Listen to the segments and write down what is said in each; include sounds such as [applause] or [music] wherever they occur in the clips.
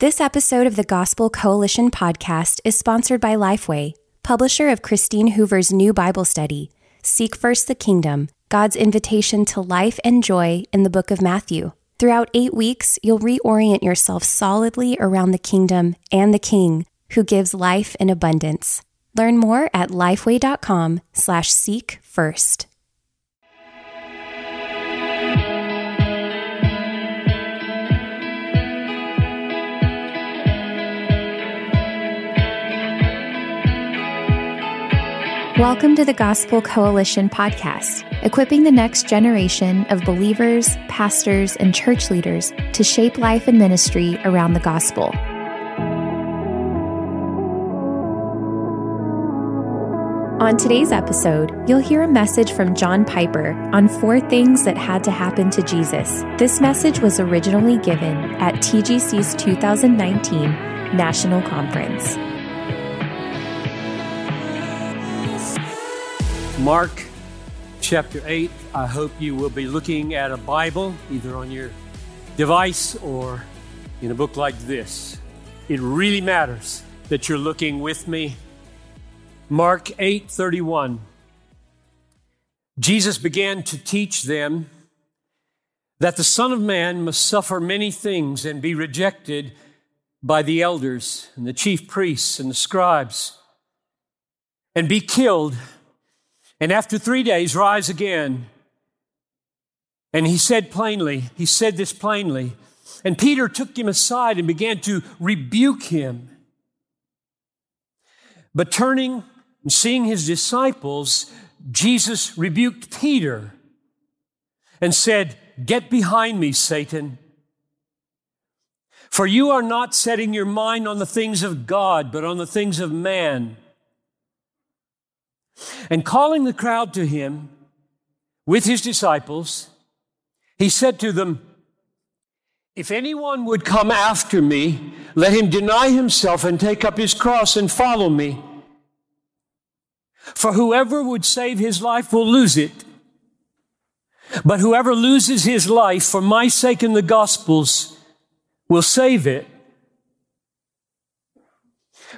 This episode of the Gospel Coalition podcast is sponsored by Lifeway, publisher of Christine Hoover's new Bible study, Seek First the Kingdom God's Invitation to Life and Joy in the Book of Matthew. Throughout eight weeks, you'll reorient yourself solidly around the kingdom and the King who gives life in abundance. Learn more at lifeway.com slash seek first. Welcome to the Gospel Coalition podcast, equipping the next generation of believers, pastors, and church leaders to shape life and ministry around the gospel. On today's episode, you'll hear a message from John Piper on four things that had to happen to Jesus. This message was originally given at TGC's 2019 National Conference. Mark chapter 8. I hope you will be looking at a Bible, either on your device or in a book like this. It really matters that you're looking with me. Mark 8:31. Jesus began to teach them that the Son of Man must suffer many things and be rejected by the elders and the chief priests and the scribes and be killed and after three days rise again. And he said plainly, he said this plainly. And Peter took him aside and began to rebuke him. But turning and seeing his disciples, Jesus rebuked Peter and said, Get behind me, Satan. For you are not setting your mind on the things of God, but on the things of man. And calling the crowd to him with his disciples, he said to them, If anyone would come after me, let him deny himself and take up his cross and follow me. For whoever would save his life will lose it. But whoever loses his life for my sake and the gospel's will save it.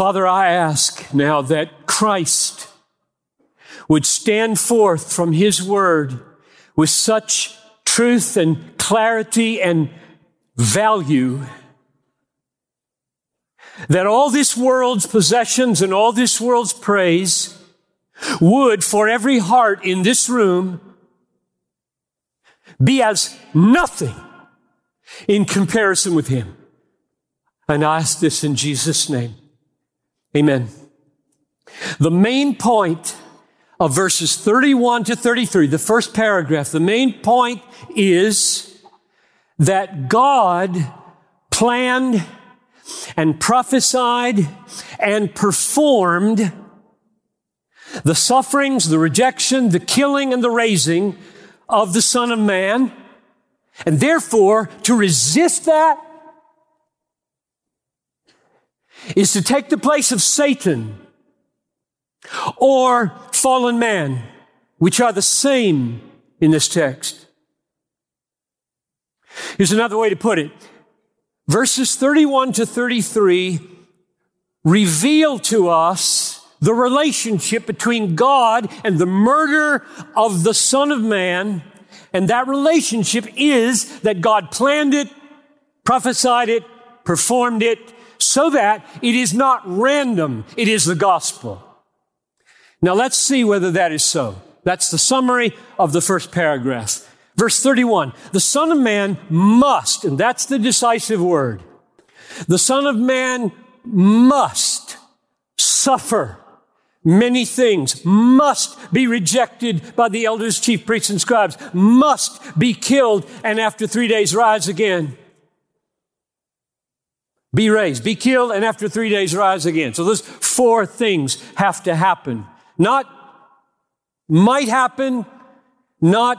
Father, I ask now that Christ would stand forth from his word with such truth and clarity and value that all this world's possessions and all this world's praise would, for every heart in this room, be as nothing in comparison with him. And I ask this in Jesus' name. Amen. The main point of verses 31 to 33, the first paragraph, the main point is that God planned and prophesied and performed the sufferings, the rejection, the killing, and the raising of the Son of Man. And therefore, to resist that is to take the place of Satan or fallen man, which are the same in this text. Here's another way to put it. Verses 31 to 33 reveal to us the relationship between God and the murder of the Son of Man. And that relationship is that God planned it, prophesied it, performed it, so that it is not random. It is the gospel. Now let's see whether that is so. That's the summary of the first paragraph. Verse 31, the Son of Man must, and that's the decisive word, the Son of Man must suffer many things, must be rejected by the elders, chief priests, and scribes, must be killed, and after three days rise again. Be raised, be killed, and after three days rise again. So those four things have to happen. Not might happen, not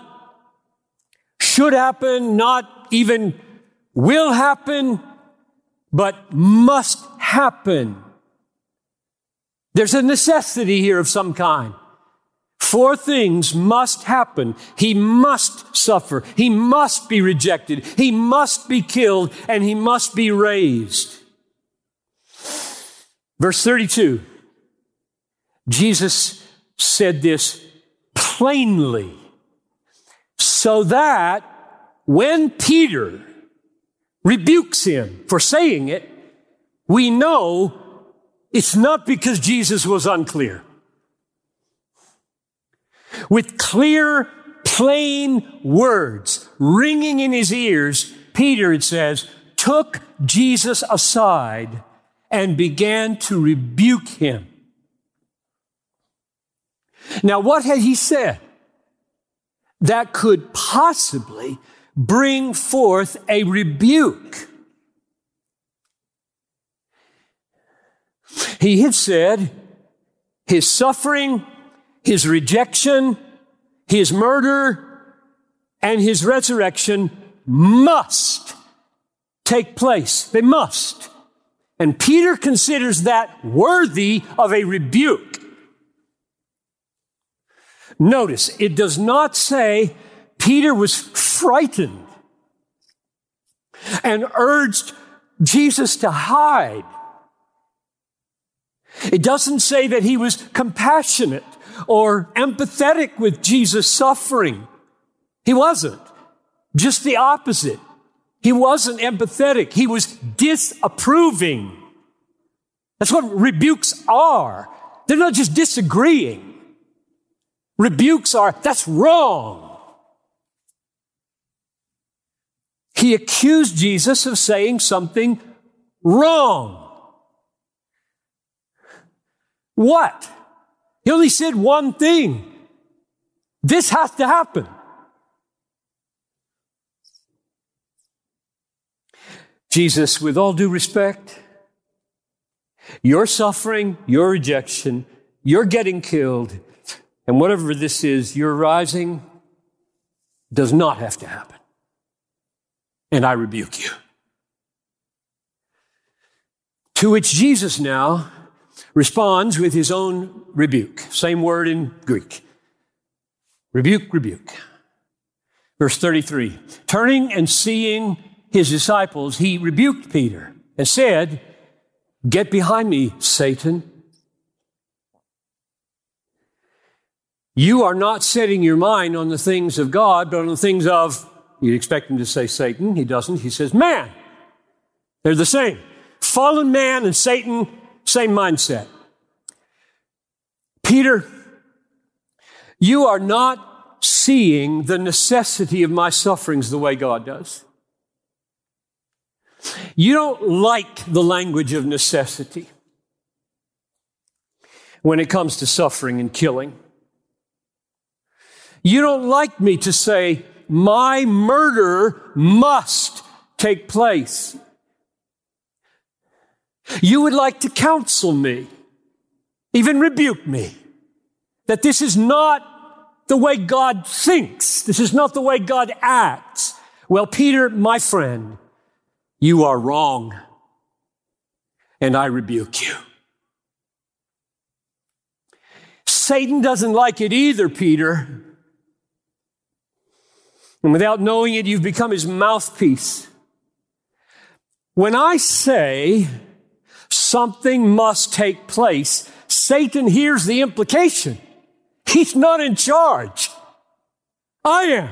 should happen, not even will happen, but must happen. There's a necessity here of some kind. Four things must happen. He must suffer. He must be rejected. He must be killed and he must be raised. Verse 32. Jesus said this plainly so that when Peter rebukes him for saying it, we know it's not because Jesus was unclear with clear, plain words ringing in his ears, Peter, it says, took Jesus aside and began to rebuke him. Now, what had he said that could possibly bring forth a rebuke? He had said his suffering his rejection, his murder, and his resurrection must take place. They must. And Peter considers that worthy of a rebuke. Notice, it does not say Peter was frightened and urged Jesus to hide. It doesn't say that he was compassionate or empathetic with Jesus' suffering. He wasn't. Just the opposite. He wasn't empathetic. He was disapproving. That's what rebukes are. They're not just disagreeing. Rebukes are, that's wrong. He accused Jesus of saying something wrong. What? He only said one thing. This has to happen. Jesus, with all due respect, your suffering, your rejection, your getting killed, and whatever this is, your rising does not have to happen. And I rebuke you. To which Jesus now responds with his own rebuke. Same word in Greek. Rebuke, rebuke. Verse 33. Turning and seeing his disciples, he rebuked Peter and said, Get behind me, Satan. You are not setting your mind on the things of God, but on the things of, you'd expect him to say Satan. He doesn't. He says man. They're the same. Fallen man and Satan same mindset. Peter, you are not seeing the necessity of my sufferings the way God does. You don't like the language of necessity when it comes to suffering and killing. You don't like me to say, my murder must take place. You would like to counsel me, even rebuke me, that this is not the way God thinks. This is not the way God acts. Well, Peter, my friend, you are wrong, and I rebuke you. Satan doesn't like it either, Peter. And without knowing it, you've become his mouthpiece. When I say something must take place, Satan hears the implication. He's not in charge. I am.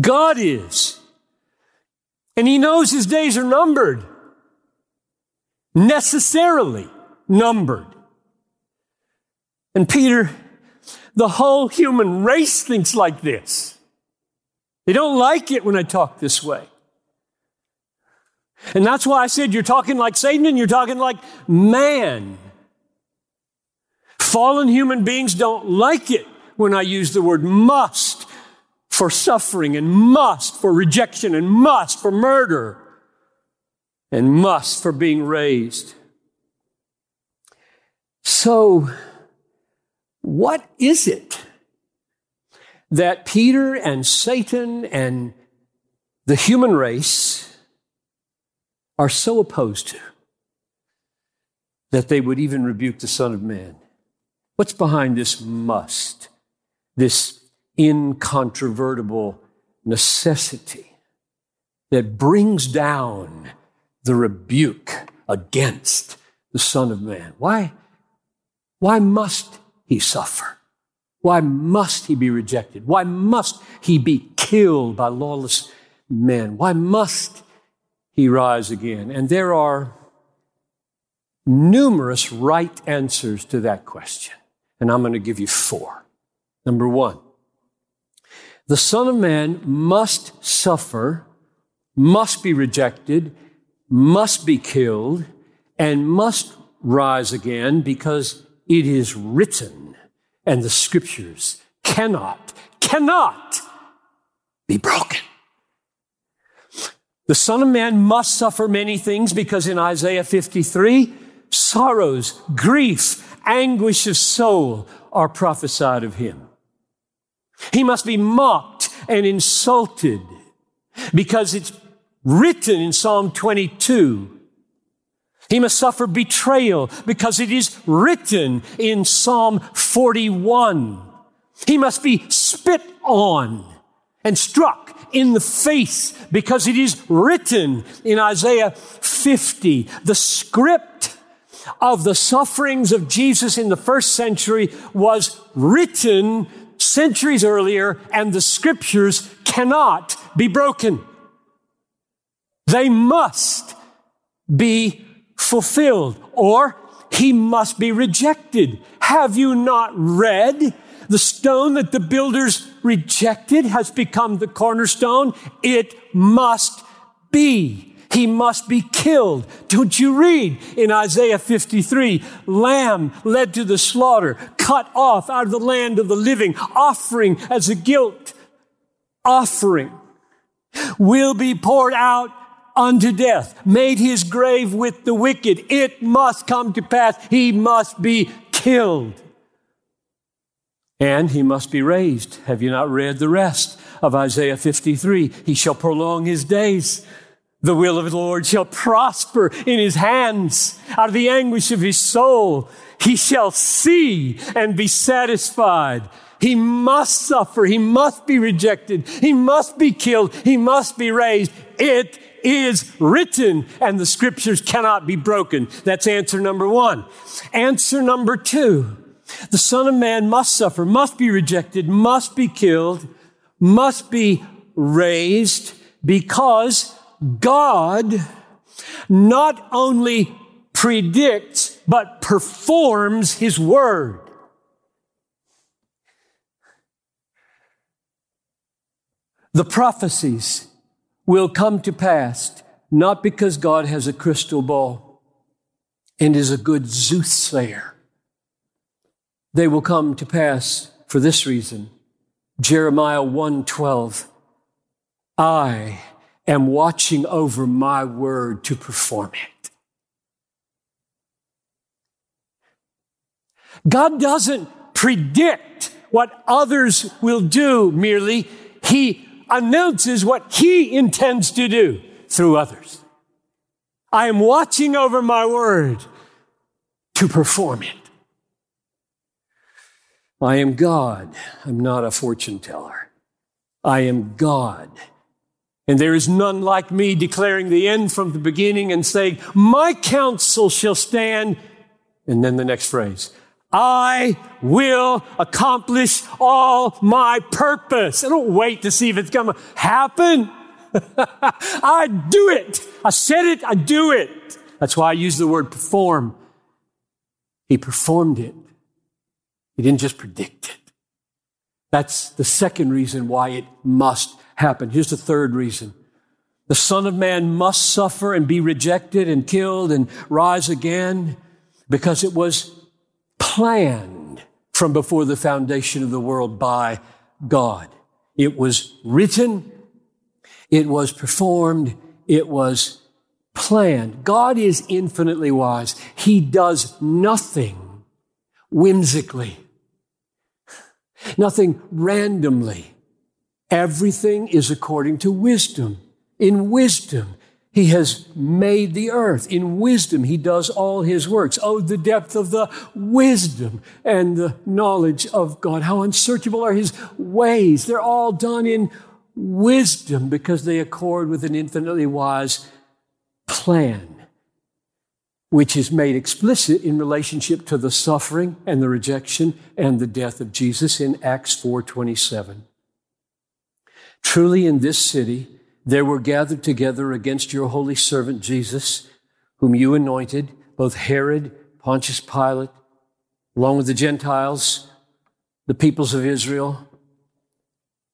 God is. And he knows his days are numbered. Necessarily numbered. And Peter, the whole human race thinks like this. They don't like it when I talk this way. And that's why I said you're talking like Satan and you're talking like man. Fallen human beings don't like it when I use the word must for suffering and must for rejection and must for murder and must for being raised. So, what is it that Peter and Satan and the human race are so opposed to that they would even rebuke the Son of Man? What's behind this must, this incontrovertible necessity that brings down the rebuke against the Son of Man? Why, why must he suffer? Why must he be rejected? Why must he be killed by lawless men? Why must he rise again? And there are numerous right answers to that question. And I'm going to give you four. Number one, the Son of Man must suffer, must be rejected, must be killed, and must rise again because it is written, and the scriptures cannot, cannot be broken. The Son of Man must suffer many things because in Isaiah 53, sorrows, grief, anguish of soul are prophesied of him. He must be mocked and insulted because it's written in Psalm 22 he must suffer betrayal because it is written in Psalm 41. He must be spit on and struck in the face because it is written in Isaiah 50. The script of the sufferings of Jesus in the first century was written centuries earlier and the scriptures cannot be broken. They must be fulfilled, or he must be rejected. Have you not read? The stone that the builders rejected has become the cornerstone. It must be. He must be killed. Don't you read in Isaiah 53? Lamb led to the slaughter, cut off out of the land of the living, offering as a guilt offering will be poured out unto death, made his grave with the wicked. It must come to pass. He must be killed. And he must be raised. Have you not read the rest of Isaiah 53? He shall prolong his days. The will of the Lord shall prosper in his hands. Out of the anguish of his soul, he shall see and be satisfied. He must suffer. He must be rejected. He must be killed. He must be raised. It is written and the scriptures cannot be broken. That's answer number one. Answer number two. The son of man must suffer, must be rejected, must be killed, must be raised because God not only predicts, but performs his word. The prophecies will come to pass, not because God has a crystal ball and is a good soothsayer. They will come to pass for this reason. Jeremiah 1:12 I am watching over my word to perform it. God doesn't predict what others will do merely. He announces what he intends to do through others. I am watching over my word to perform it. I am God. I'm not a fortune teller. I am God. And there is none like me declaring the end from the beginning and saying, my counsel shall stand. And then the next phrase, I will accomplish all my purpose. I don't wait to see if it's going to happen. [laughs] I do it. I said it. I do it. That's why I use the word perform. He performed it. He didn't just predict it. That's the second reason why it must happen. Here's the third reason. The Son of Man must suffer and be rejected and killed and rise again because it was planned from before the foundation of the world by God. It was written, it was performed, it was planned. God is infinitely wise. He does nothing whimsically, nothing randomly. Everything is according to wisdom. In wisdom, he has made the earth. In wisdom, he does all his works. Oh, the depth of the wisdom and the knowledge of God. How unsearchable are his ways. They're all done in wisdom because they accord with an infinitely wise plan, which is made explicit in relationship to the suffering and the rejection and the death of Jesus in Acts 4:27. Truly in this city there were gathered together against your holy servant Jesus, whom you anointed, both Herod, Pontius Pilate, along with the Gentiles, the peoples of Israel,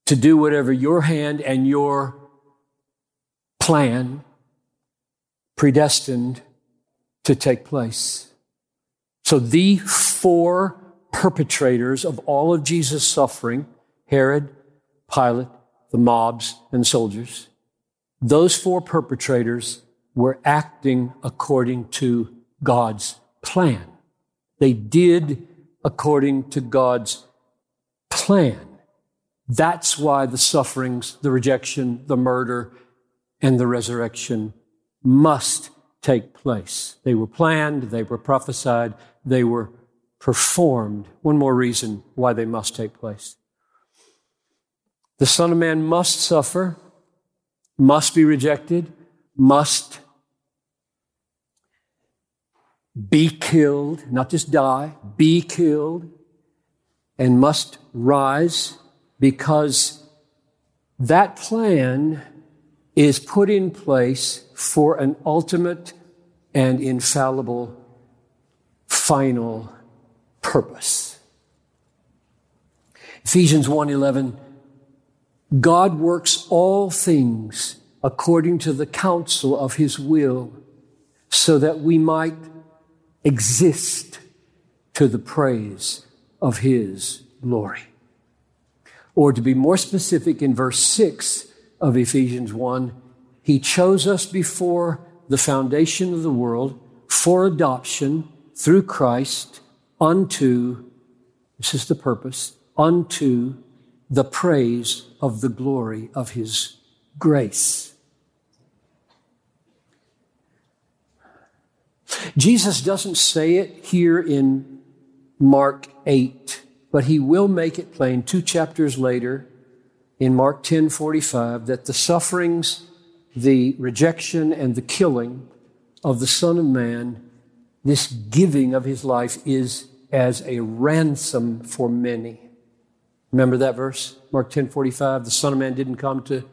to do whatever your hand and your plan predestined to take place. So the four perpetrators of all of Jesus' suffering, Herod, Pilate, the mobs, and soldiers, those four perpetrators were acting according to God's plan. They did according to God's plan. That's why the sufferings, the rejection, the murder, and the resurrection must take place. They were planned, they were prophesied, they were performed. One more reason why they must take place. The Son of Man must suffer must be rejected, must be killed, not just die, be killed, and must rise because that plan is put in place for an ultimate and infallible final purpose. Ephesians 1:11 God works all things according to the counsel of his will so that we might exist to the praise of his glory. Or to be more specific, in verse 6 of Ephesians 1, he chose us before the foundation of the world for adoption through Christ unto, this is the purpose, unto the praise of the glory of his grace. Jesus doesn't say it here in Mark 8, but he will make it plain two chapters later in Mark 10 45 that the sufferings, the rejection, and the killing of the Son of Man, this giving of his life is as a ransom for many. Remember that verse? Mark 10 45. The Son of Man didn't come to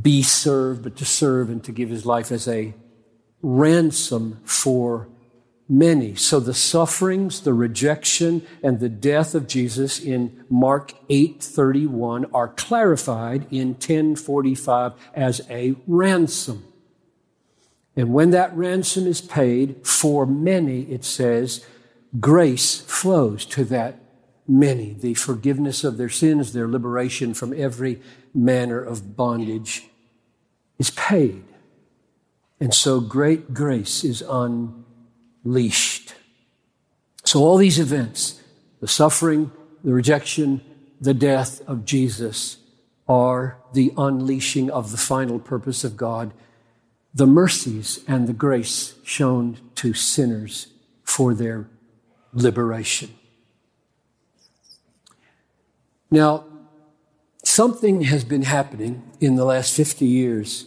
be served, but to serve and to give his life as a ransom for many. So the sufferings, the rejection, and the death of Jesus in Mark 8:31 are clarified in 1045 as a ransom. And when that ransom is paid for many, it says, grace flows to that many, the forgiveness of their sins, their liberation from every manner of bondage is paid. And so great grace is unleashed. So all these events, the suffering, the rejection, the death of Jesus are the unleashing of the final purpose of God, the mercies and the grace shown to sinners for their liberation. Now, something has been happening in the last 50 years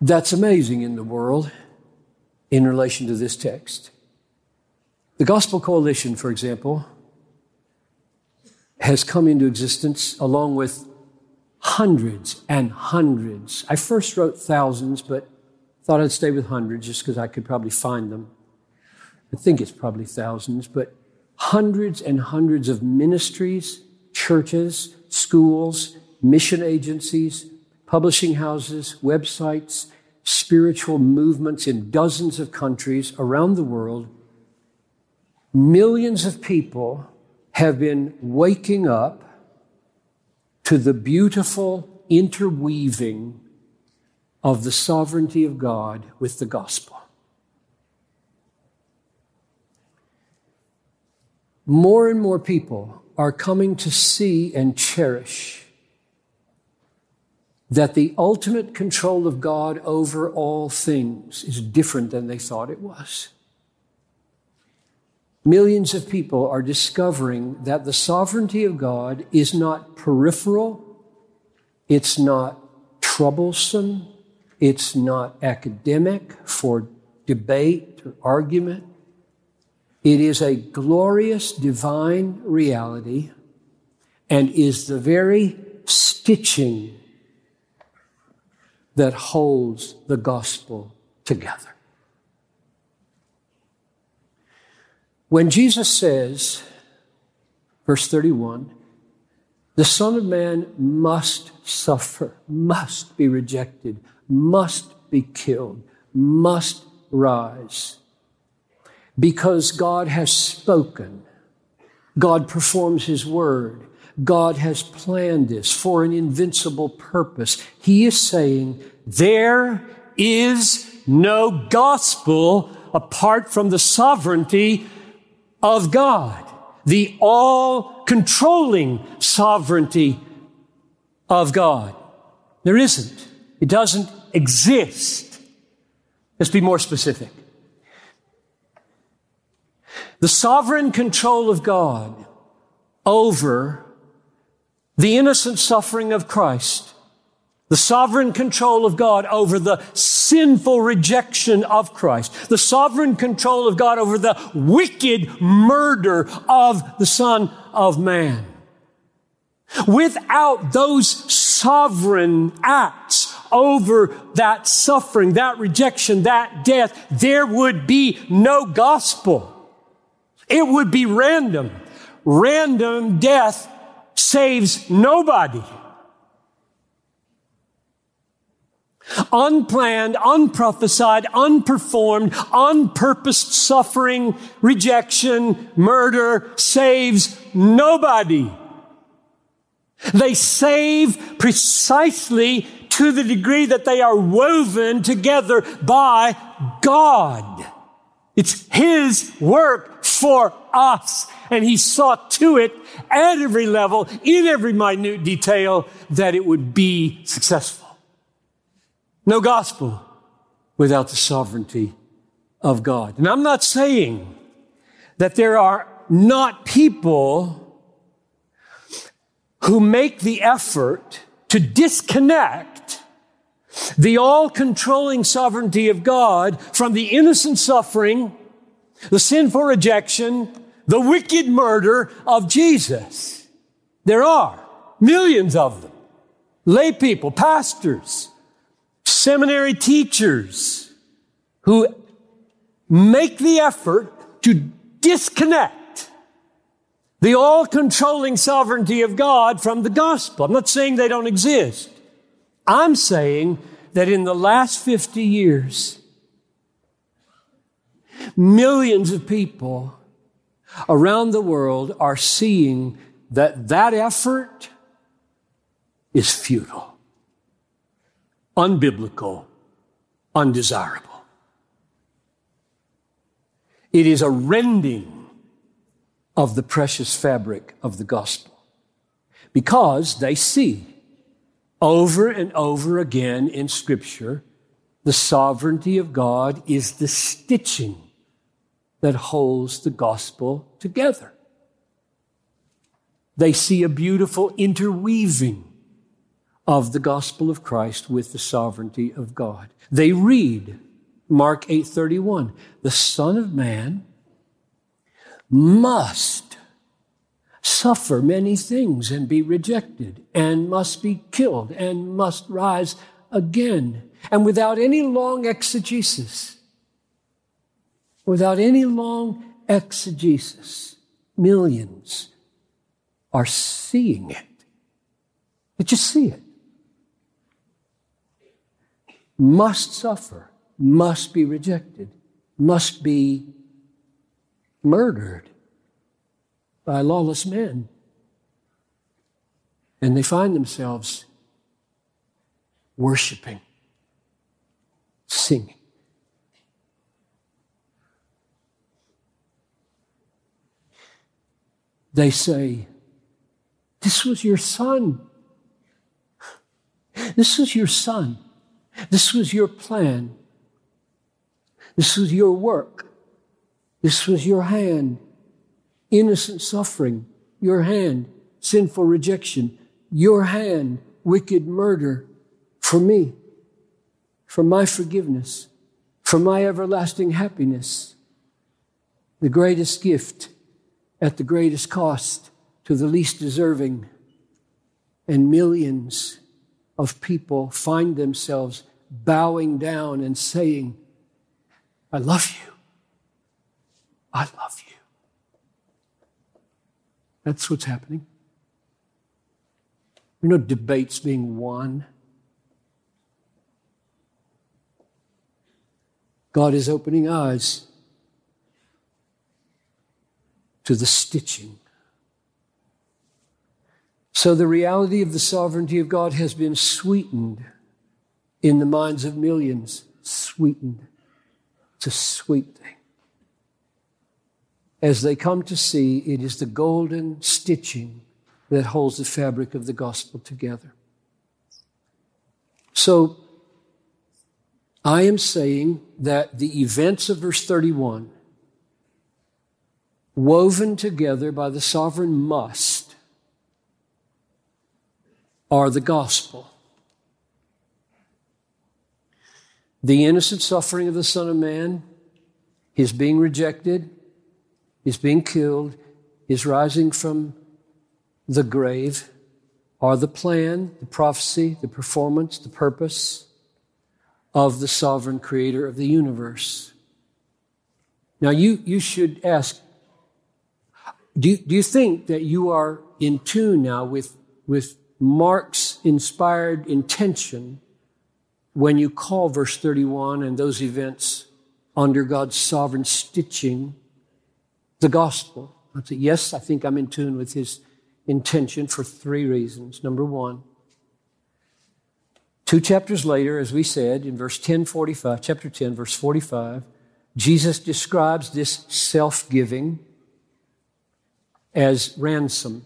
that's amazing in the world in relation to this text. The Gospel Coalition, for example, has come into existence along with hundreds and hundreds. I first wrote thousands, but thought I'd stay with hundreds just because I could probably find them. I think it's probably thousands, but hundreds and hundreds of ministries, churches, schools, mission agencies, publishing houses, websites, spiritual movements in dozens of countries around the world. Millions of people have been waking up to the beautiful interweaving of the sovereignty of God with the gospel. More and more people are coming to see and cherish that the ultimate control of God over all things is different than they thought it was. Millions of people are discovering that the sovereignty of God is not peripheral, it's not troublesome, it's not academic for debate or argument. It is a glorious divine reality and is the very stitching that holds the gospel together. When Jesus says, verse 31, the Son of Man must suffer, must be rejected, must be killed, must rise. Because God has spoken, God performs His word, God has planned this for an invincible purpose. He is saying, there is no gospel apart from the sovereignty of God, the all controlling sovereignty of God. There isn't. It doesn't exist. Let's be more specific. The sovereign control of God over the innocent suffering of Christ, the sovereign control of God over the sinful rejection of Christ, the sovereign control of God over the wicked murder of the Son of Man. Without those sovereign acts over that suffering, that rejection, that death, there would be no gospel. It would be random. Random death saves nobody. Unplanned, unprophesied, unperformed, unpurposed suffering, rejection, murder saves nobody. They save precisely to the degree that they are woven together by God. It's His work for us. And He saw to it at every level, in every minute detail, that it would be successful. No gospel without the sovereignty of God. And I'm not saying that there are not people who make the effort to disconnect the all controlling sovereignty of God from the innocent suffering, the sinful rejection, the wicked murder of Jesus. There are millions of them. Lay people, pastors, seminary teachers who make the effort to disconnect the all controlling sovereignty of God from the gospel. I'm not saying they don't exist. I'm saying that in the last 50 years, millions of people around the world are seeing that that effort is futile, unbiblical, undesirable. It is a rending of the precious fabric of the gospel because they see over and over again in scripture the sovereignty of God is the stitching that holds the gospel together. they see a beautiful interweaving of the gospel of Christ with the sovereignty of God. They read Mark 8:31, the son of man must suffer many things and be rejected and must be killed and must rise again. And without any long exegesis, without any long exegesis, millions are seeing it. They just see it. Must suffer, must be rejected, must be murdered by lawless men. And they find themselves worshiping, singing. They say, This was your son. This was your son. This was your plan. This was your work. This was your hand. Innocent suffering, your hand. Sinful rejection, your hand. Wicked murder for me, for my forgiveness, for my everlasting happiness. The greatest gift at the greatest cost to the least deserving. And millions of people find themselves bowing down and saying, I love you. I love you. That's what's happening. There are no debates being won. God is opening eyes to the stitching. So the reality of the sovereignty of God has been sweetened in the minds of millions. Sweetened. It's a sweet thing. As they come to see, it is the golden stitching that holds the fabric of the gospel together. So, I am saying that the events of verse 31 woven together by the sovereign must, are the gospel. The innocent suffering of the Son of Man, his being rejected, his being killed, is rising from the grave, are the plan, the prophecy, the performance, the purpose of the sovereign creator of the universe. Now, you, you should ask do do you think that you are in tune now with, with Mark's inspired intention when you call verse 31 and those events under God's sovereign stitching the gospel? I say, yes, I think I'm in tune with his intention for three reasons. Number one, two chapters later, as we said in verse 1045, chapter 10, verse 45, Jesus describes this self giving as ransom.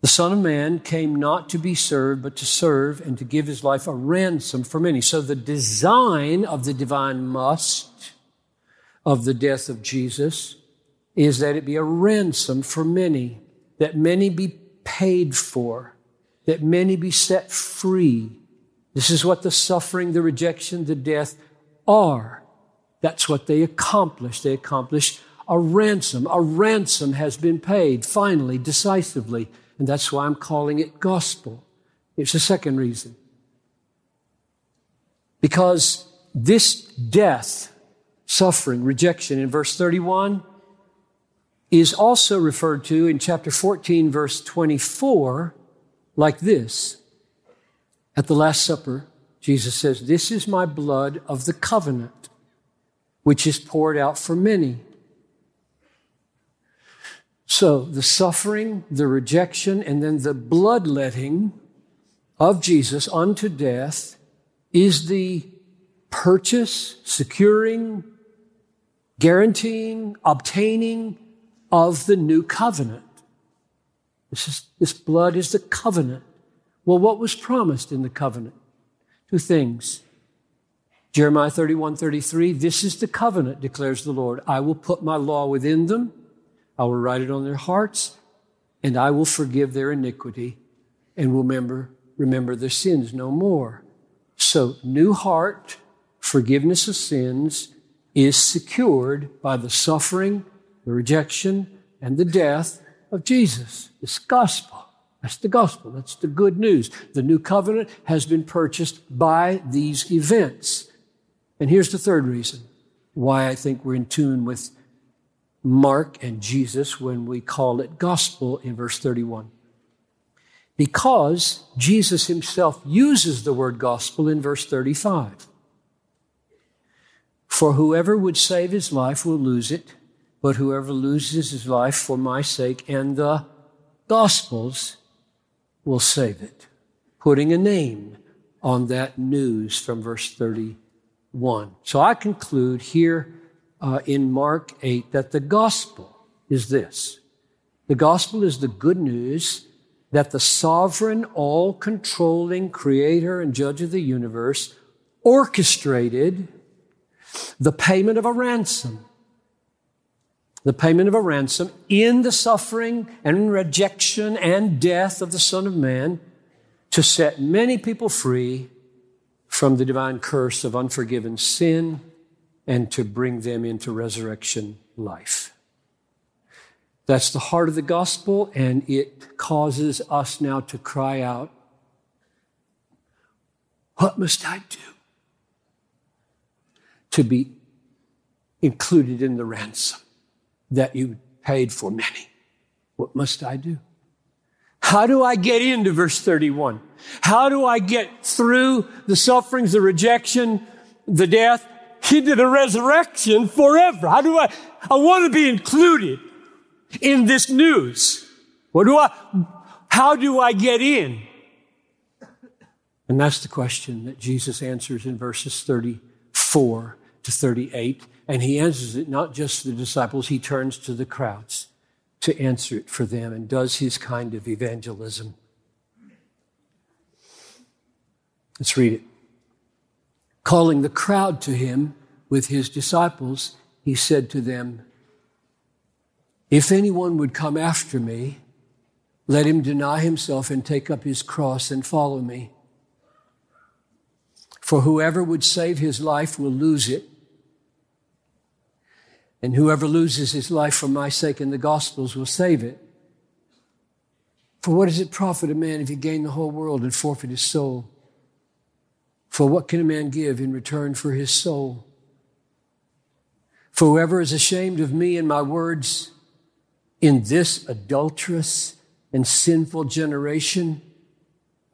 The Son of Man came not to be served, but to serve and to give his life a ransom for many. So the design of the divine must of the death of Jesus is that it be a ransom for many, that many be paid for, that many be set free. This is what the suffering, the rejection, the death are. That's what they accomplish. They accomplish a ransom. A ransom has been paid, finally, decisively. And that's why I'm calling it gospel. It's the second reason. Because this death, suffering, rejection in verse 31 is also referred to in chapter 14, verse 24, like this. At the Last Supper, Jesus says, This is my blood of the covenant, which is poured out for many. So the suffering, the rejection, and then the bloodletting of Jesus unto death is the purchase, securing, guaranteeing, obtaining of the new covenant. This, is, this blood is the covenant. Well, what was promised in the covenant? Two things. Jeremiah 31, 33, this is the covenant, declares the Lord. I will put my law within them I will write it on their hearts, and I will forgive their iniquity and will remember, remember their sins no more. So, new heart, forgiveness of sins is secured by the suffering, the rejection, and the death of Jesus. It's gospel. That's the gospel. That's the good news. The new covenant has been purchased by these events. And here's the third reason why I think we're in tune with Mark and Jesus when we call it gospel in verse 31. Because Jesus himself uses the word gospel in verse 35. For whoever would save his life will lose it, but whoever loses his life for my sake and the gospel's will save it. Putting a name on that news from verse 31. So I conclude here uh, in Mark 8 that the gospel is this. The gospel is the good news that the sovereign, all controlling creator and judge of the universe orchestrated the payment of a ransom. The payment of a ransom in the suffering and rejection and death of the Son of Man to set many people free from the divine curse of unforgiven sin and to bring them into resurrection life. That's the heart of the gospel, and it causes us now to cry out, What must I do to be included in the ransom that you paid for many? What must I do? How do I get into verse 31? How do I get through the sufferings, the rejection, the death, into the resurrection forever? How do I, I want to be included in this news? What do I, how do I get in? And that's the question that Jesus answers in verses 34 to 38. And he answers it not just to the disciples, he turns to the crowds to answer it for them and does his kind of evangelism. Let's read it. Calling the crowd to him with his disciples, he said to them, If anyone would come after me, let him deny himself and take up his cross and follow me. For whoever would save his life will lose it. And whoever loses his life for my sake in the Gospels will save it. For what does it profit a man if he gain the whole world and forfeit his soul? For what can a man give in return for his soul? For whoever is ashamed of me and my words in this adulterous and sinful generation,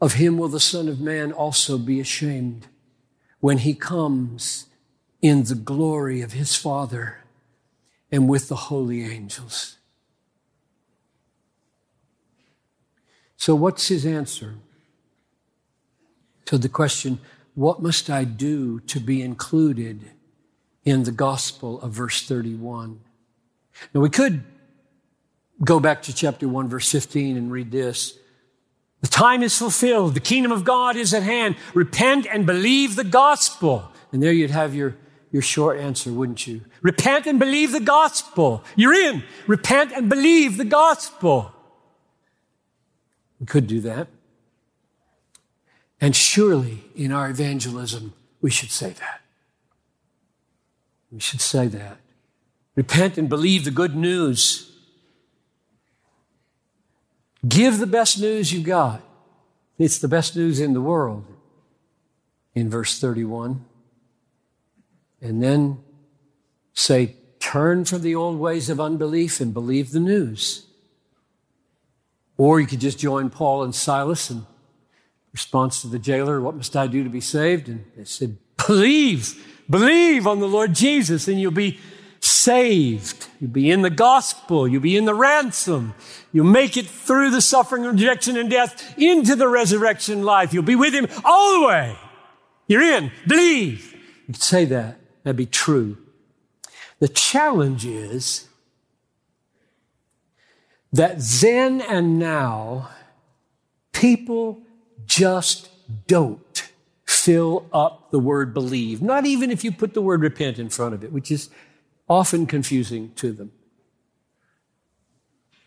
of him will the Son of Man also be ashamed when he comes in the glory of his Father and with the holy angels. So, what's his answer to the question, What must I do to be included in the gospel of verse 31? Now, we could go back to chapter 1, verse 15, and read this. The time is fulfilled. The kingdom of God is at hand. Repent and believe the gospel. And there you'd have your your short answer, wouldn't you? Repent and believe the gospel. You're in. Repent and believe the gospel. We could do that. And surely in our evangelism, we should say that. We should say that. Repent and believe the good news. Give the best news you've got. It's the best news in the world. In verse 31 and then say, turn from the old ways of unbelief and believe the news. Or you could just join Paul and Silas in response to the jailer, What must I do to be saved? And they said, Believe, believe on the Lord Jesus, and you'll be saved. You'll be in the gospel. You'll be in the ransom. You'll make it through the suffering, rejection, and death into the resurrection life. You'll be with Him all the way. You're in. Believe. You could say that. That'd be true. The challenge is that then and now, people just don't fill up the word believe, not even if you put the word repent in front of it, which is often confusing to them.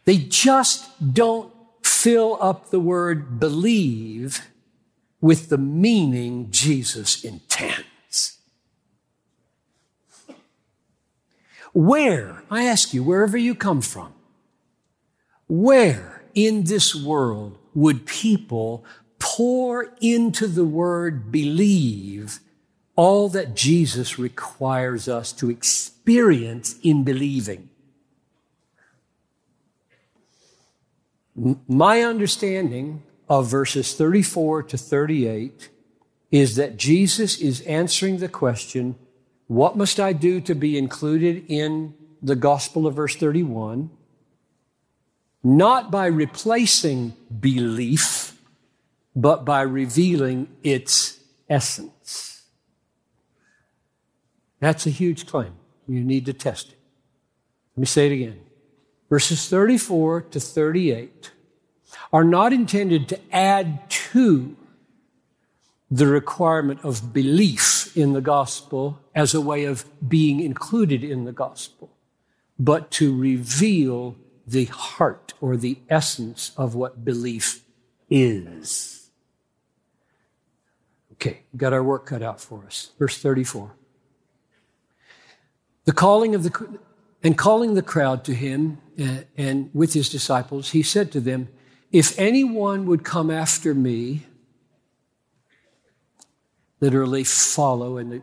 They just don't fill up the word believe with the meaning Jesus intends. Where, I ask you, wherever you come from, where in this world would people pour into the word believe all that Jesus requires us to experience in believing? My understanding of verses 34 to 38 is that Jesus is answering the question, what must I do to be included in the gospel of verse 31? Not by replacing belief, but by revealing its essence. That's a huge claim. You need to test it. Let me say it again. Verses 34 to 38 are not intended to add to the requirement of belief in the gospel as a way of being included in the gospel, but to reveal the heart or the essence of what belief is. Okay, got our work cut out for us. Verse 34. The calling of the, and calling the crowd to him uh, and with his disciples, he said to them, if anyone would come after me, literally follow, and the,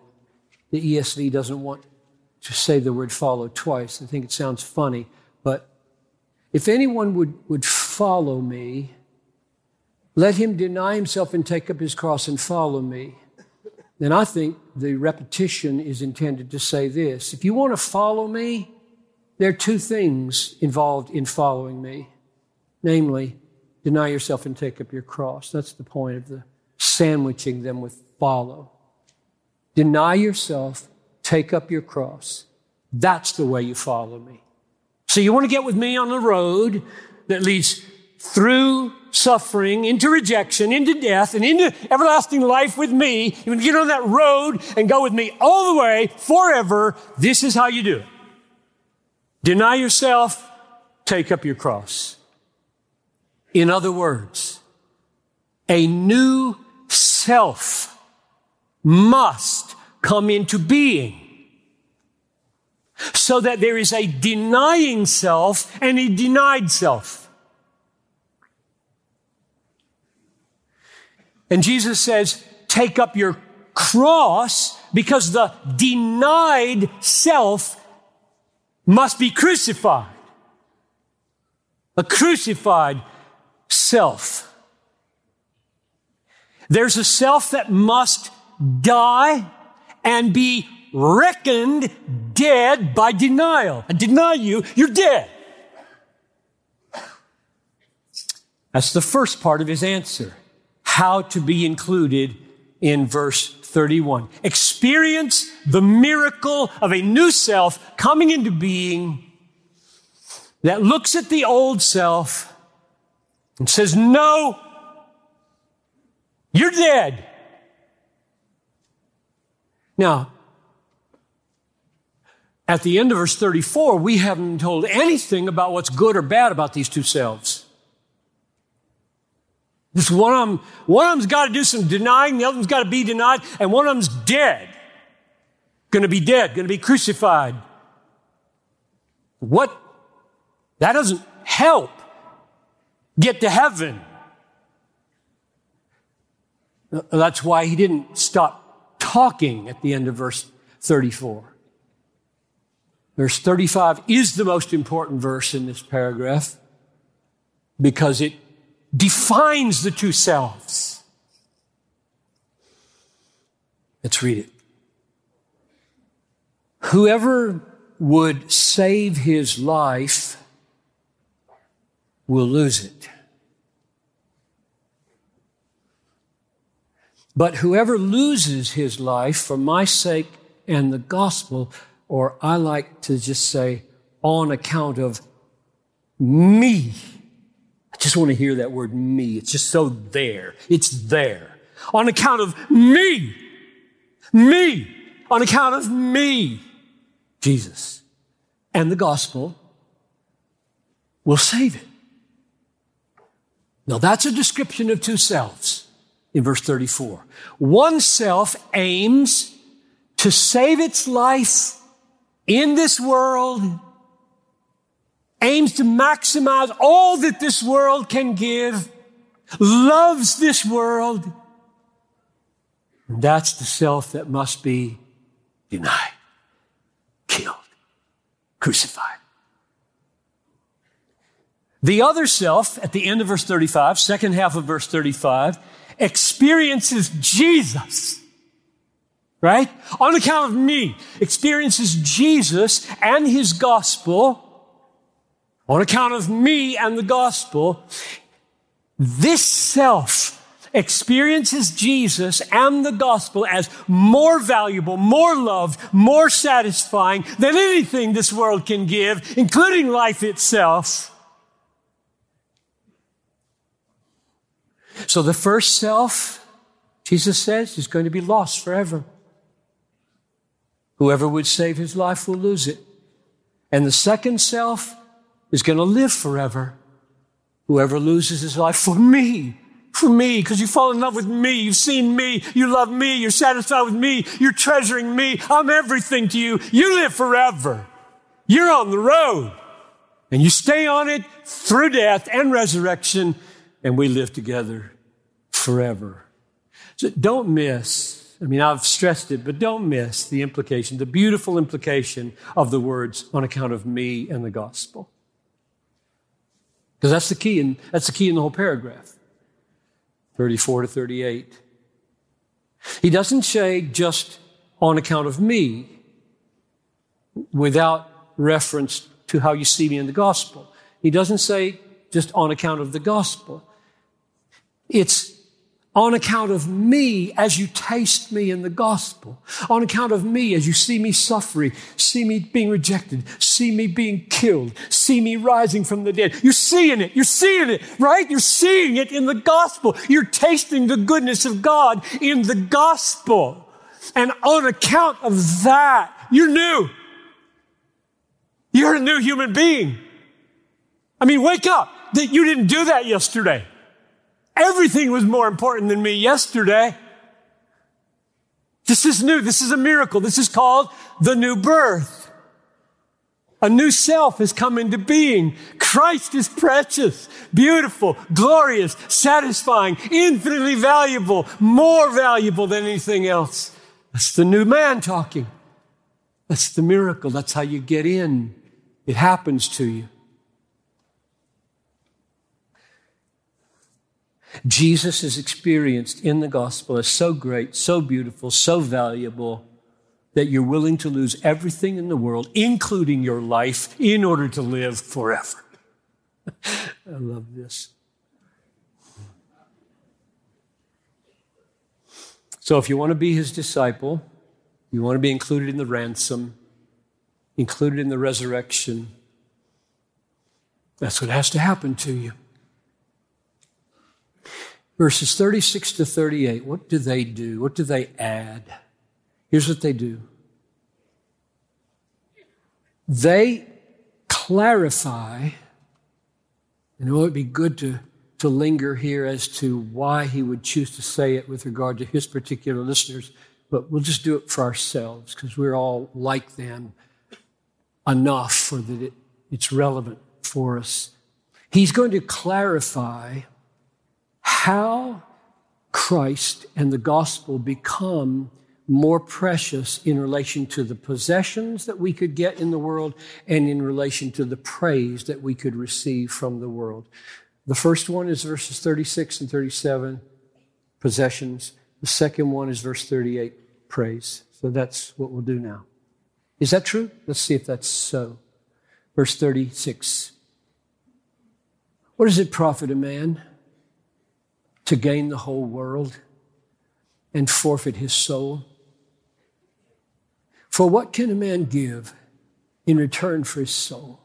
the ESV doesn't want to say the word follow twice. I think it sounds funny, but if anyone would, would follow me, let him deny himself and take up his cross and follow me. Then I think the repetition is intended to say this. If you want to follow me, there are two things involved in following me. Namely, Deny yourself and take up your cross. That's the point of the sandwiching them with follow. Deny yourself, take up your cross. That's the way you follow me. So you want to get with me on the road that leads through suffering, into rejection, into death, and into everlasting life with me. You get on that road and go with me all the way forever. This is how you do it. Deny yourself, take up your cross. In other words, a new self must come into being so that there is a denying self and a denied self. And Jesus says, take up your cross because the denied self must be crucified. A crucified self. There's a self that must die and be reckoned dead by denial. I deny you, you're dead. That's the first part of his answer. How to be included in verse 31. Experience the miracle of a new self coming into being that looks at the old self and says, No, you're dead. Now, at the end of verse 34, we haven't told anything about what's good or bad about these two selves. This one of them, one of them's got to do some denying, the other one's got to be denied, and one of them's dead. To be dead, to be crucified. What? That doesn't help get to heaven. That's why he didn't stop talking at the end of verse 34. Verse 35 is the most important verse in this paragraph because it defines the two selves. Let's read it. Whoever would save his life will lose it. But whoever loses his life for my sake and the gospel, or I like to just say, on account of me. Just want to hear that word me. It's just so there. It's there. On account of me. Me. On account of me. Jesus. And the gospel will save it. Now that's a description of two selves in verse 34. One self aims to save its life in this world, aims to maximize all that this world can give, loves this world. And that's the self that must be denied, killed, crucified. The other self, at the end of verse 35, second half of verse 35, experiences Jesus. Right? On account of me, experiences Jesus and his gospel. On account of me and the gospel, this self experiences Jesus and the gospel as more valuable, more loved, more satisfying than anything this world can give, including life itself. So the first self, Jesus says, is going to be lost forever. Whoever would save his life will lose it. And the second self is going to live forever. Whoever loses his life for me, for me, because you fall in love with me, you've seen me, you love me, you're satisfied with me, you're treasuring me, I'm everything to you. You live forever. You're on the road. And you stay on it through death and resurrection and we live together forever. So don't miss, I mean, I've stressed it, but don't miss the implication, the beautiful implication of the words on account of me and the gospel. Because that's the key, and that's the key in the whole paragraph. 34 to 38. He doesn't say just on account of me without reference to how you see me in the gospel. He doesn't say just on account of the gospel. It's on account of me as you taste me in the gospel, on account of me as you see me suffering, see me being rejected, see me being killed, see me rising from the dead. You're seeing it. You're seeing it, right? You're seeing it in the gospel. You're tasting the goodness of God in the gospel. And on account of that, you're new. You're a new human being. I mean, wake up that you didn't do that yesterday. Everything was more important than me yesterday. This is new. This is a miracle. This is called the new birth. A new self has come into being. Christ is precious, beautiful, glorious, satisfying, infinitely valuable, more valuable than anything else. That's the new man talking. That's the miracle. That's how you get in. It happens to you. Jesus is experienced in the gospel as so great, so beautiful, so valuable that you're willing to lose everything in the world, including your life, in order to live forever. [laughs] I love this. So, if you want to be his disciple, you want to be included in the ransom, included in the resurrection, that's what has to happen to you. Verses 36 to 38, what do they do? What do they add? Here's what they do they clarify, and it would be good to, to linger here as to why he would choose to say it with regard to his particular listeners, but we'll just do it for ourselves because we're all like them enough for that it, it's relevant for us. He's going to clarify how Christ and the gospel become more precious in relation to the possessions that we could get in the world and in relation to the praise that we could receive from the world. The first one is verses 36 and 37, possessions. The second one is verse 38, praise. So that's what we'll do now. Is that true? Let's see if that's so. Verse 36. What does it profit a man? To gain the whole world and forfeit his soul? For what can a man give in return for his soul?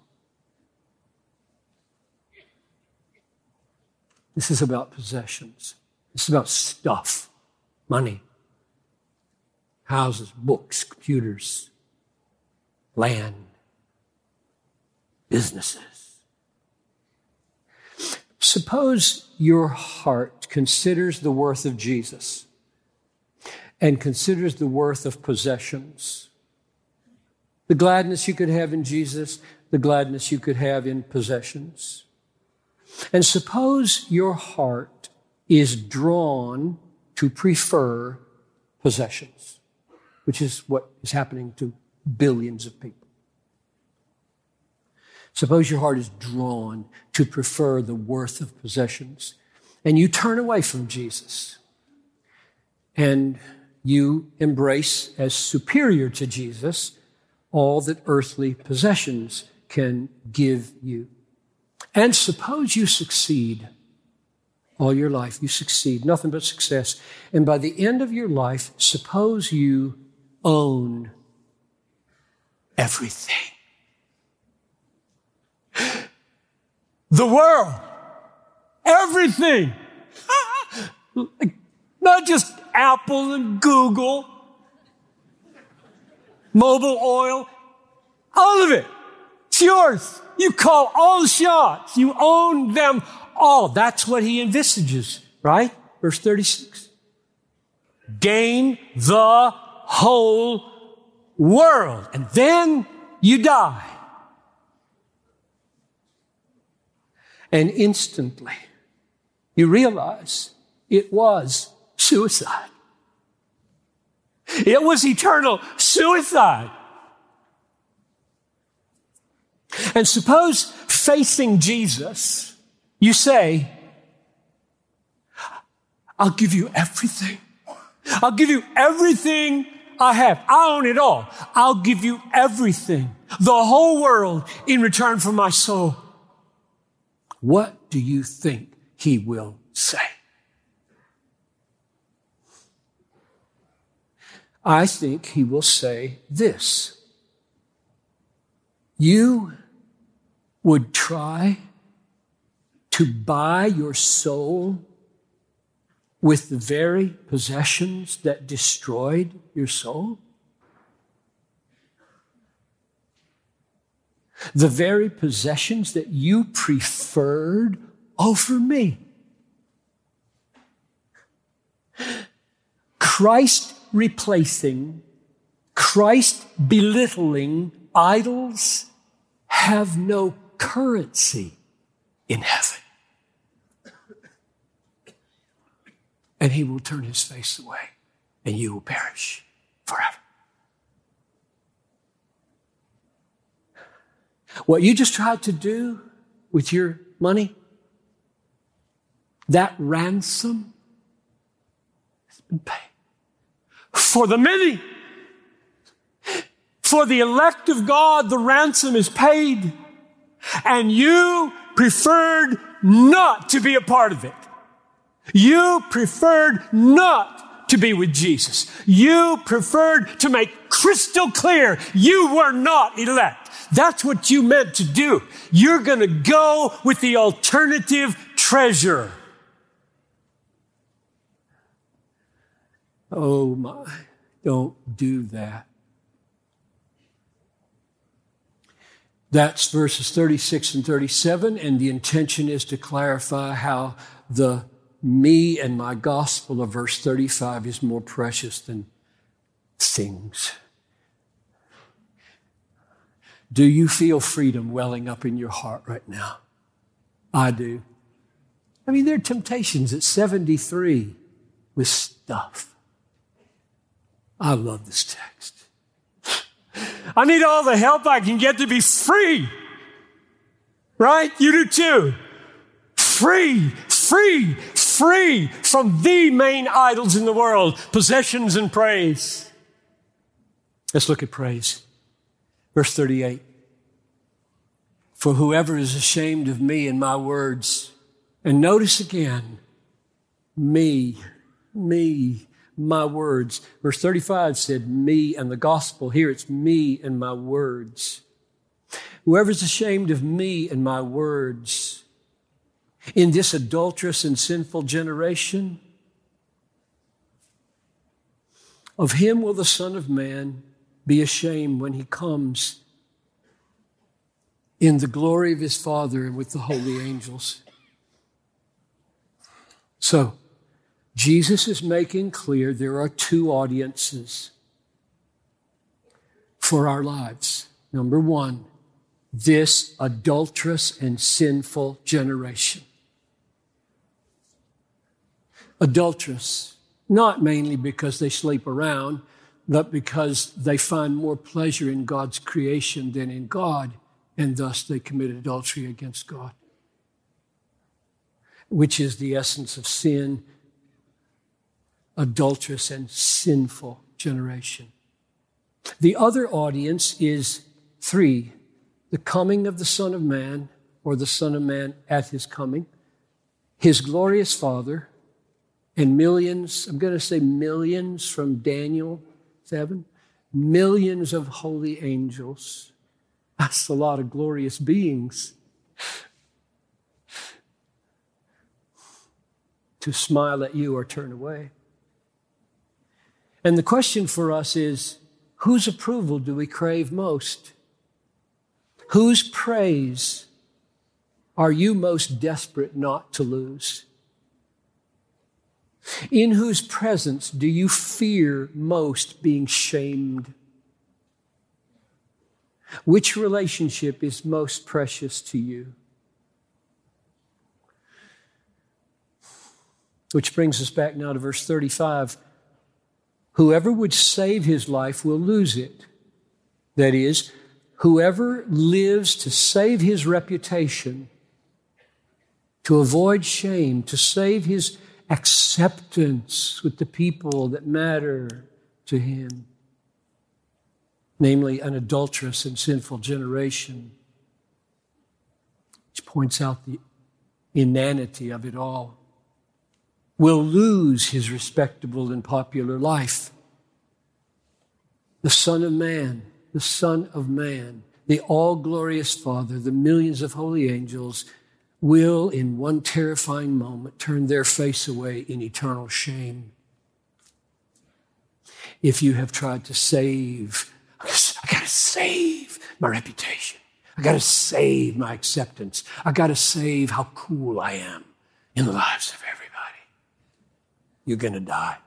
This is about possessions. This is about stuff, money, houses, books, computers, land, businesses. Suppose your heart considers the worth of Jesus and considers the worth of possessions. The gladness you could have in Jesus, the gladness you could have in possessions. And suppose your heart is drawn to prefer possessions, which is what is happening to billions of people. Suppose your heart is drawn to prefer the worth of possessions and you turn away from Jesus and you embrace as superior to Jesus all that earthly possessions can give you. And suppose you succeed all your life, you succeed, nothing but success. And by the end of your life, suppose you own everything. The world, everything. [laughs] Not just Apple and Google, Mobil oil, all of it. It's yours. You call all the shots. You own them all. That's what he envisages, right? Verse 36. Gain the whole world. And then you die. And instantly you realize it was suicide. It was eternal suicide. And suppose facing Jesus, you say, I'll give you everything. I'll give you everything I have. I own it all. I'll give you everything, the whole world in return for my soul. What do you think he will say? I think he will say this. You would try to buy your soul with the very possessions that destroyed your soul? The very possessions that you preferred over me. Christ replacing, Christ belittling idols have no currency in heaven. And he will turn his face away, and you will perish forever. What you just tried to do with your money, that ransom has been paid for the many. For the elect of God, the ransom is paid. And you preferred not to be a part of it. You preferred not to be with Jesus. You preferred to make crystal clear you were not elect. That's what you meant to do. You're going to go with the alternative treasure. Oh my, don't do that. That's verses 36 and 37, and the intention is to clarify how the me and my gospel of verse 35 is more precious than things. Do you feel freedom welling up in your heart right now? I do. I mean, there are temptations at 73 with stuff. I love this text. I need all the help I can get to be free. Right? You do too. Free, free, free from the main idols in the world, possessions and praise. Let's look at praise. Verse 38. For whoever is ashamed of me and my words, and notice again, me, me, my words. Verse 35 said, me and the gospel. Here it's me and my words. Whoever's ashamed of me and my words in this adulterous and sinful generation, of him will the Son of Man be ashamed when he comes in the glory of his Father and with the holy angels. So, Jesus is making clear there are two audiences for our lives. Number one, this adulterous and sinful generation. Adulterous, not mainly because they sleep around, but because they find more pleasure in God's creation than in God, and thus they commit adultery against God, which is the essence of sin, adulterous and sinful generation. The other audience is three the coming of the Son of Man, or the Son of Man at his coming, his glorious Father, and millions, I'm going to say millions from Daniel 7, millions of holy angels. That's a lot of glorious beings. to smile at you or turn away. And the question for us is whose approval do we crave most? Whose praise are you most desperate not to lose? In whose presence do you fear most being shamed? Which relationship is most precious to you? Which brings us back now to verse 35. Whoever would save his life will lose it. That is, Whoever lives to save his reputation, to avoid shame, to save his acceptance with the people that matter to him, namely an adulterous and sinful generation, which points out the inanity of it all, will lose his respectable and popular life. The Son of Man the Son of Man, the all glorious Father, the millions of holy angels, will in one terrifying moment turn their face away in eternal shame. If you have tried to save, I gotta save my reputation. I gotta save my acceptance. I gotta save how cool I am in the lives of everybody. You're gonna die.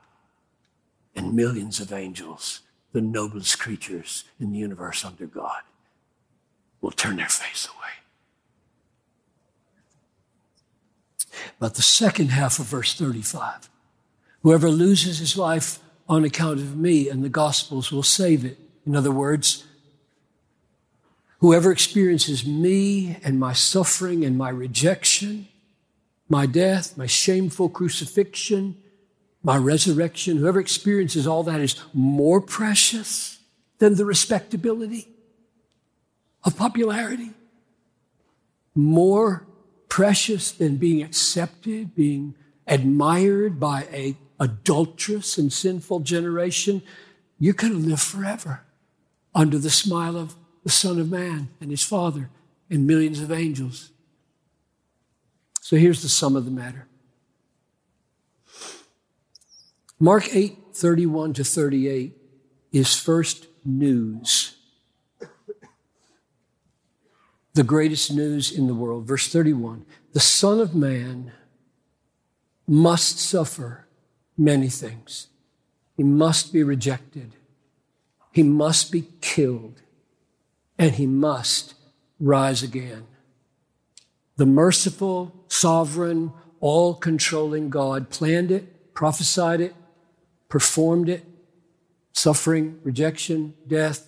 And millions of angels the noblest creatures in the universe under God will turn their face away. But the second half of verse 35 whoever loses his life on account of me and the Gospels will save it. In other words, whoever experiences me and my suffering and my rejection, my death, my shameful crucifixion, my resurrection, whoever experiences all that is more precious than the respectability of popularity, more precious than being accepted, being admired by a adulterous and sinful generation, going to live forever under the smile of the Son of Man and his Father and millions of angels. So here's the sum of the matter. Mark 8, 31 to 38 is first news. The greatest news in the world. Verse 31 The Son of Man must suffer many things. He must be rejected. He must be killed. And he must rise again. The merciful, sovereign, all controlling God planned it, prophesied it, performed it suffering, rejection, death,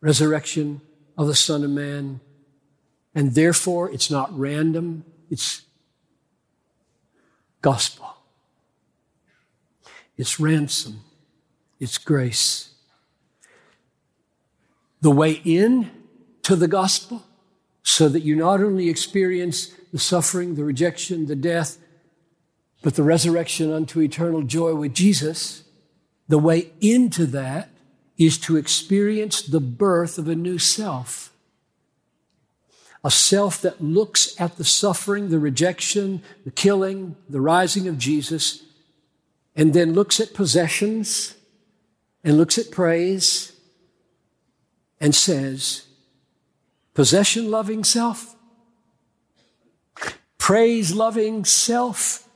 resurrection of the Son of Man. And therefore, it's not random, it's gospel. It's ransom, it's grace. The way in to the gospel, so that you not only experience the suffering, the rejection, the death, but the resurrection unto eternal joy with Jesus, the way into that is to experience the birth of a new self. A self that looks at the suffering, the rejection, the killing, the rising of Jesus, and then looks at possessions and looks at praise and says, possession loving self, praise loving self,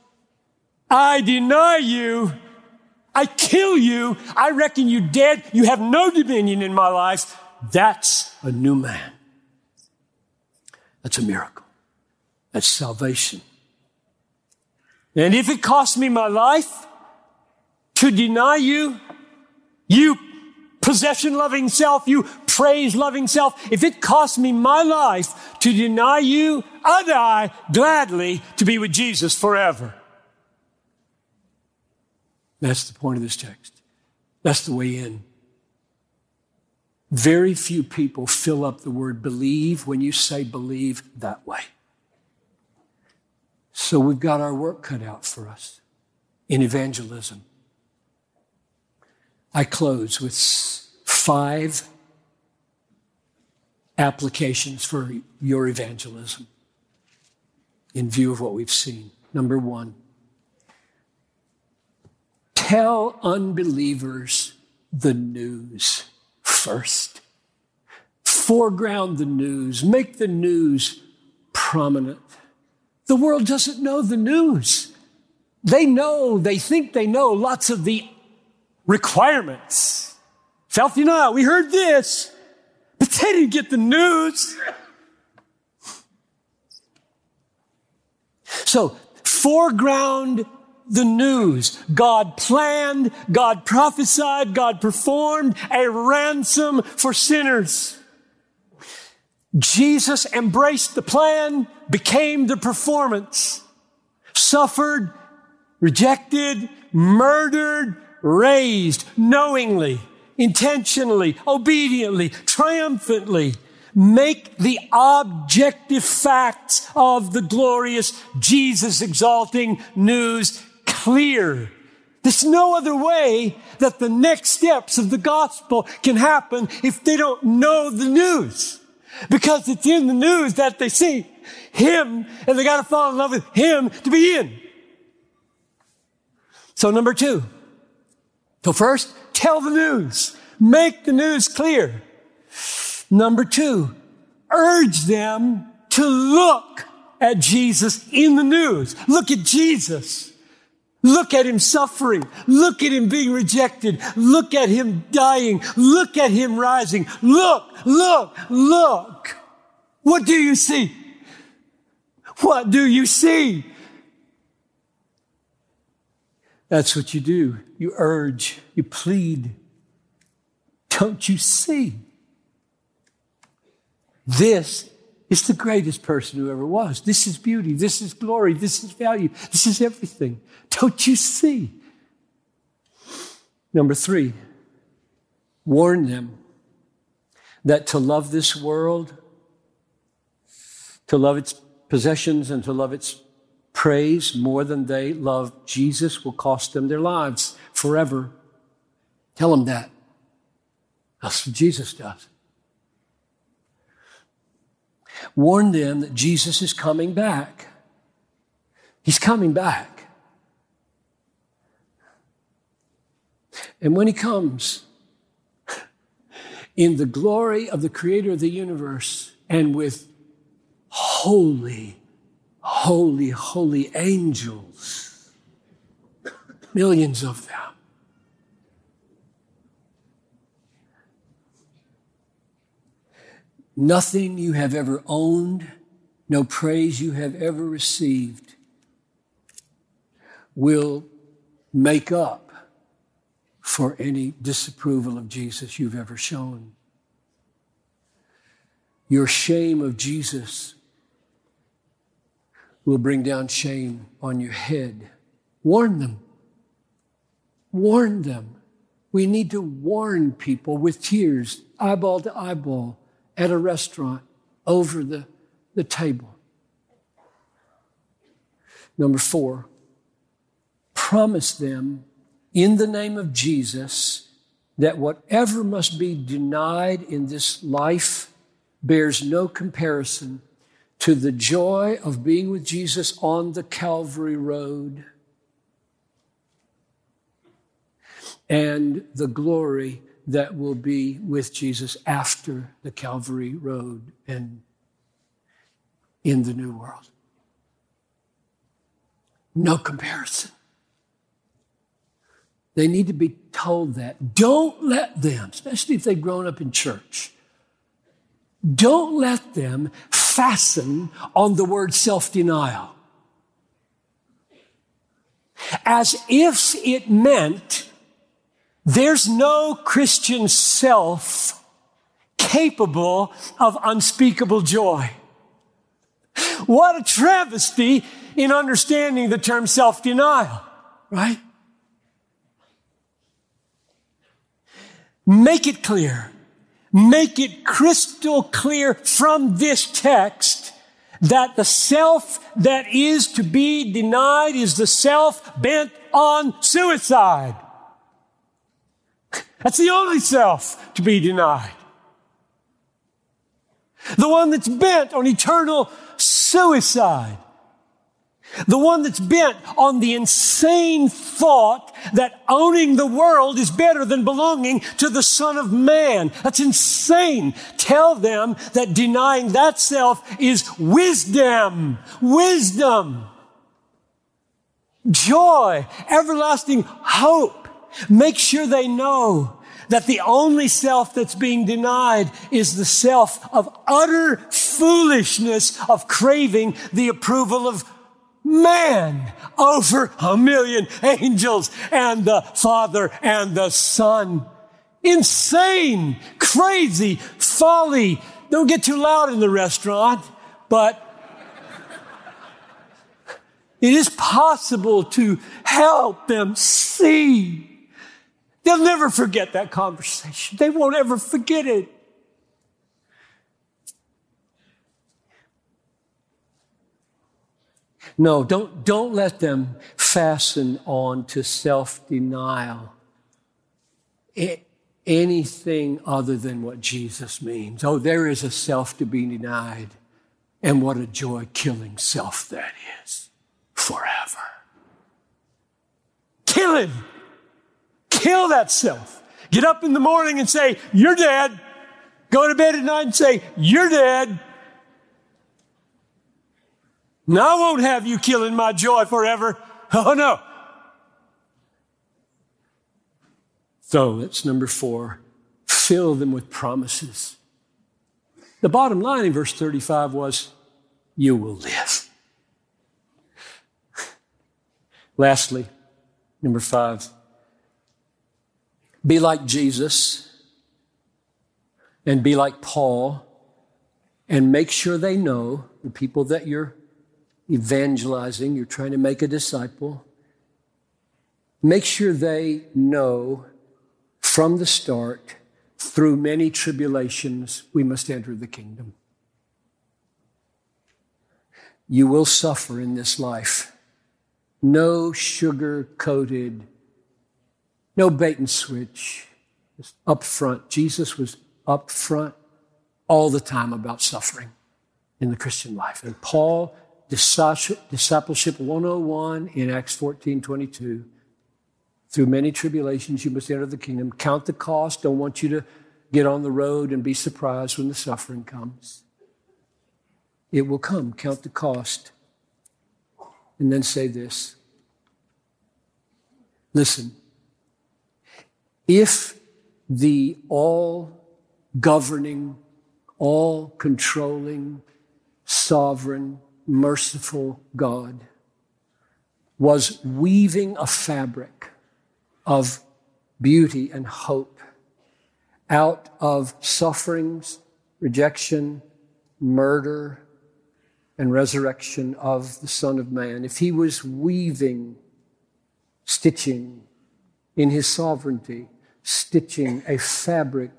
I deny you. I kill you. I reckon you dead. You have no dominion in my life. That's a new man. That's a miracle. That's salvation. And if it costs me my life to deny you, you possession loving self, you praise loving self, if it costs me my life to deny you, I die gladly to be with Jesus forever. That's the point of this text. That's the way in. Very few people fill up the word believe when you say believe that way. So we've got our work cut out for us in evangelism. I close with five applications for your evangelism in view of what we've seen. Number one, tell unbelievers the news first. Foreground the news, make the news prominent. The world doesn't know the news. They know, they think they know lots of the requirements. Self denial, we heard this, but they didn't get the news. So, foreground the news. God planned, God prophesied, God performed a ransom for sinners. Jesus embraced the plan, became the performance, suffered, rejected, murdered, raised knowingly, intentionally, obediently, triumphantly. Make the objective facts of the glorious Jesus exalting news clear. There's no other way that the next steps of the gospel can happen if they don't know the news. Because it's in the news that they see Him and they gotta fall in love with Him to be in. So number two. So first, tell the news. Make the news clear. Number two, urge them to look at Jesus in the news. Look at Jesus. Look at him suffering. Look at him being rejected. Look at him dying. Look at him rising. Look, look, look. What do you see? What do you see? That's what you do. You urge, you plead. Don't you see? This is the greatest person who ever was. This is beauty. This is glory. This is value. This is everything. Don't you see? Number three, warn them that to love this world, to love its possessions, and to love its praise more than they love Jesus will cost them their lives forever. Tell them that. That's what Jesus does. Warn them that Jesus is coming back. He's coming back. And when he comes, in the glory of the creator of the universe and with holy, holy, holy angels, millions of them. Nothing you have ever owned, no praise you have ever received will make up for any disapproval of Jesus you've ever shown. Your shame of Jesus will bring down shame on your head. Warn them. Warn them. We need to warn people with tears, eyeball to eyeball, at a restaurant, over the, the table. Number four, promise them in the name of Jesus that whatever must be denied in this life bears no comparison to the joy of being with Jesus on the Calvary Road and the glory that will be with Jesus after the Calvary Road and in the new world. No comparison. They need to be told that. Don't let them, especially if they've grown up in church, don't let them fasten on the word self denial. As if it meant there's no Christian self capable of unspeakable joy. What a travesty in understanding the term self denial, right? Make it clear. Make it crystal clear from this text that the self that is to be denied is the self bent on suicide. That's the only self to be denied. The one that's bent on eternal suicide. The one that's bent on the insane thought that owning the world is better than belonging to the Son of Man. That's insane. Tell them that denying that self is wisdom. Wisdom. Joy. Everlasting hope. Make sure they know that the only self that's being denied is the self of utter foolishness of craving the approval of man over a million angels and the Father and the Son. Insane, crazy, folly. Don't get too loud in the restaurant, but it is possible to help them see. They'll never forget that conversation. They won't ever forget it. No, don't, don't let them fasten on to self denial. Anything other than what Jesus means. Oh, there is a self to be denied. And what a joy killing self that is forever. Kill him. Kill that self. Get up in the morning and say, You're dead. Go to bed at night and say, You're dead. I won't have you killing my joy forever. [laughs] Oh no. So that's number four. Fill them with promises. The bottom line in verse 35 was, You will live. [laughs] Lastly, number five, be like Jesus and be like Paul and make sure they know, the people that you're evangelizing, you're trying to make a disciple, make sure they know from the start, through many tribulations, we must enter the kingdom. You will suffer in this life. No sugar coated, no bait and switch. Just up front. Jesus was up front all the time about suffering in the Christian life. And Paul Discipleship 101 in Acts 14 22. Through many tribulations, you must enter the kingdom. Count the cost. Don't want you to get on the road and be surprised when the suffering comes. It will come. Count the cost. And then say this Listen, if the all governing, all controlling, sovereign, merciful God was weaving a fabric of beauty and hope out of sufferings, rejection, murder, and resurrection of the Son of Man. If he was weaving, stitching in his sovereignty, stitching a fabric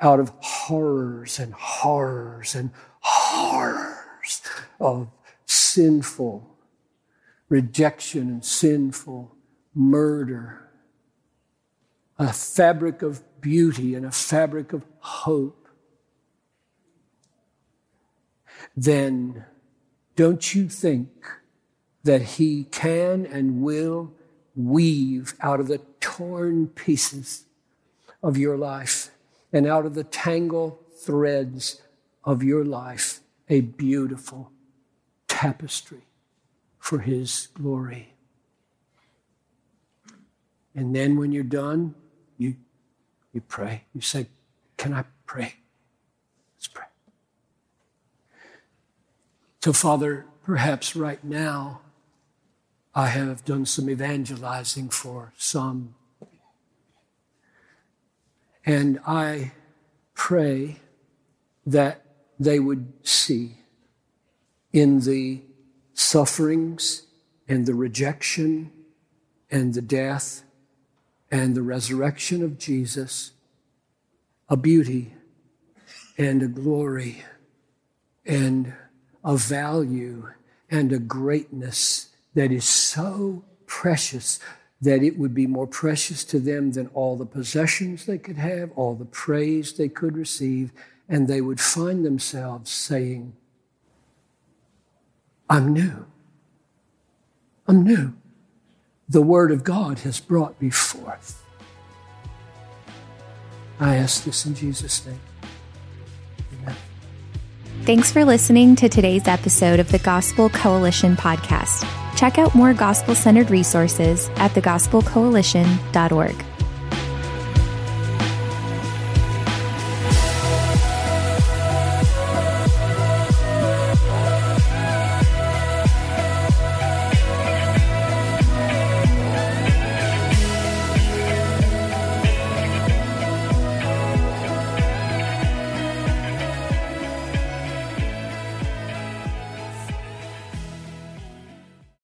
out of horrors and horrors and horrors of sinful rejection and sinful murder, a fabric of beauty and a fabric of hope, then don't you think that He can and will weave out of the torn pieces of your life and out of the tangled threads of your life a beautiful tapestry for His glory. And then when you're done, you, you pray. You say, Can I pray? Let's pray. So, Father, perhaps right now, I have done some evangelizing for some. And I pray that they would see in the sufferings and the rejection and the death and the resurrection of Jesus a beauty and a glory and a value and a greatness that is so precious that it would be more precious to them than all the possessions they could have, all the praise they could receive, and they would find themselves saying, I'm new. I'm new. The Word of God has brought me forth. I ask this in Jesus' name. Thanks for listening to today's episode of the Gospel Coalition podcast. Check out more gospel centered resources at thegospelcoalition.org.